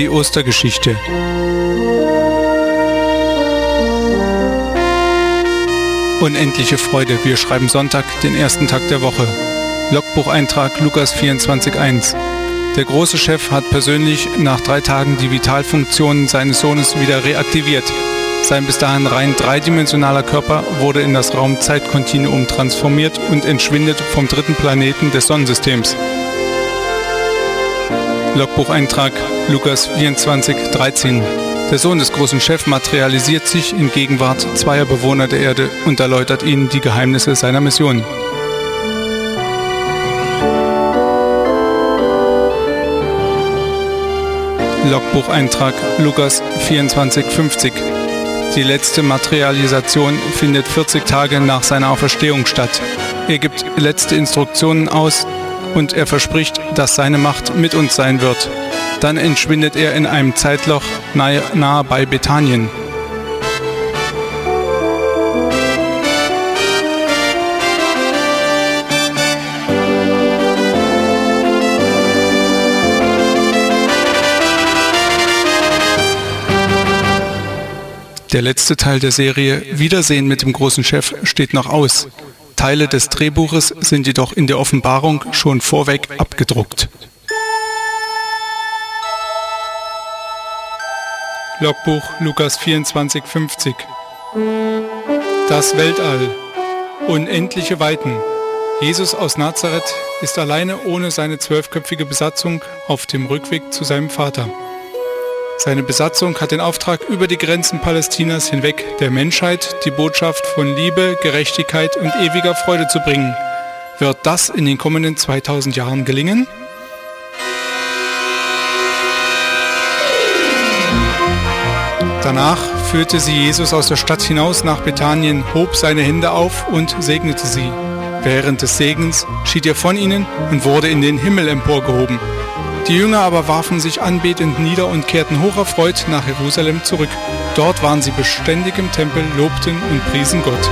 Die Ostergeschichte. Unendliche Freude. Wir schreiben Sonntag, den ersten Tag der Woche. Logbucheintrag Lukas 24.1. Der große Chef hat persönlich nach drei Tagen die Vitalfunktionen seines Sohnes wieder reaktiviert. Sein bis dahin rein dreidimensionaler Körper wurde in das Raumzeitkontinuum transformiert und entschwindet vom dritten Planeten des Sonnensystems. Logbucheintrag Lukas 24.13. Der Sohn des großen Chefs materialisiert sich in Gegenwart zweier Bewohner der Erde und erläutert ihnen die Geheimnisse seiner Mission. Logbucheintrag Lukas 2450. Die letzte Materialisation findet 40 Tage nach seiner Auferstehung statt. Er gibt letzte Instruktionen aus und er verspricht, dass seine Macht mit uns sein wird. Dann entschwindet er in einem Zeitloch nahe, nahe bei Bethanien. Der letzte Teil der Serie Wiedersehen mit dem großen Chef steht noch aus. Teile des Drehbuches sind jedoch in der Offenbarung schon vorweg abgedruckt. Logbuch Lukas 24,50 Das Weltall. Unendliche Weiten. Jesus aus Nazareth ist alleine ohne seine zwölfköpfige Besatzung auf dem Rückweg zu seinem Vater. Seine Besatzung hat den Auftrag, über die Grenzen Palästinas hinweg der Menschheit die Botschaft von Liebe, Gerechtigkeit und ewiger Freude zu bringen. Wird das in den kommenden 2000 Jahren gelingen? Danach führte sie Jesus aus der Stadt hinaus nach Bethanien, hob seine Hände auf und segnete sie. Während des Segens schied er von ihnen und wurde in den Himmel emporgehoben. Die Jünger aber warfen sich anbetend nieder und kehrten hocherfreut nach Jerusalem zurück. Dort waren sie beständig im Tempel, lobten und priesen Gott.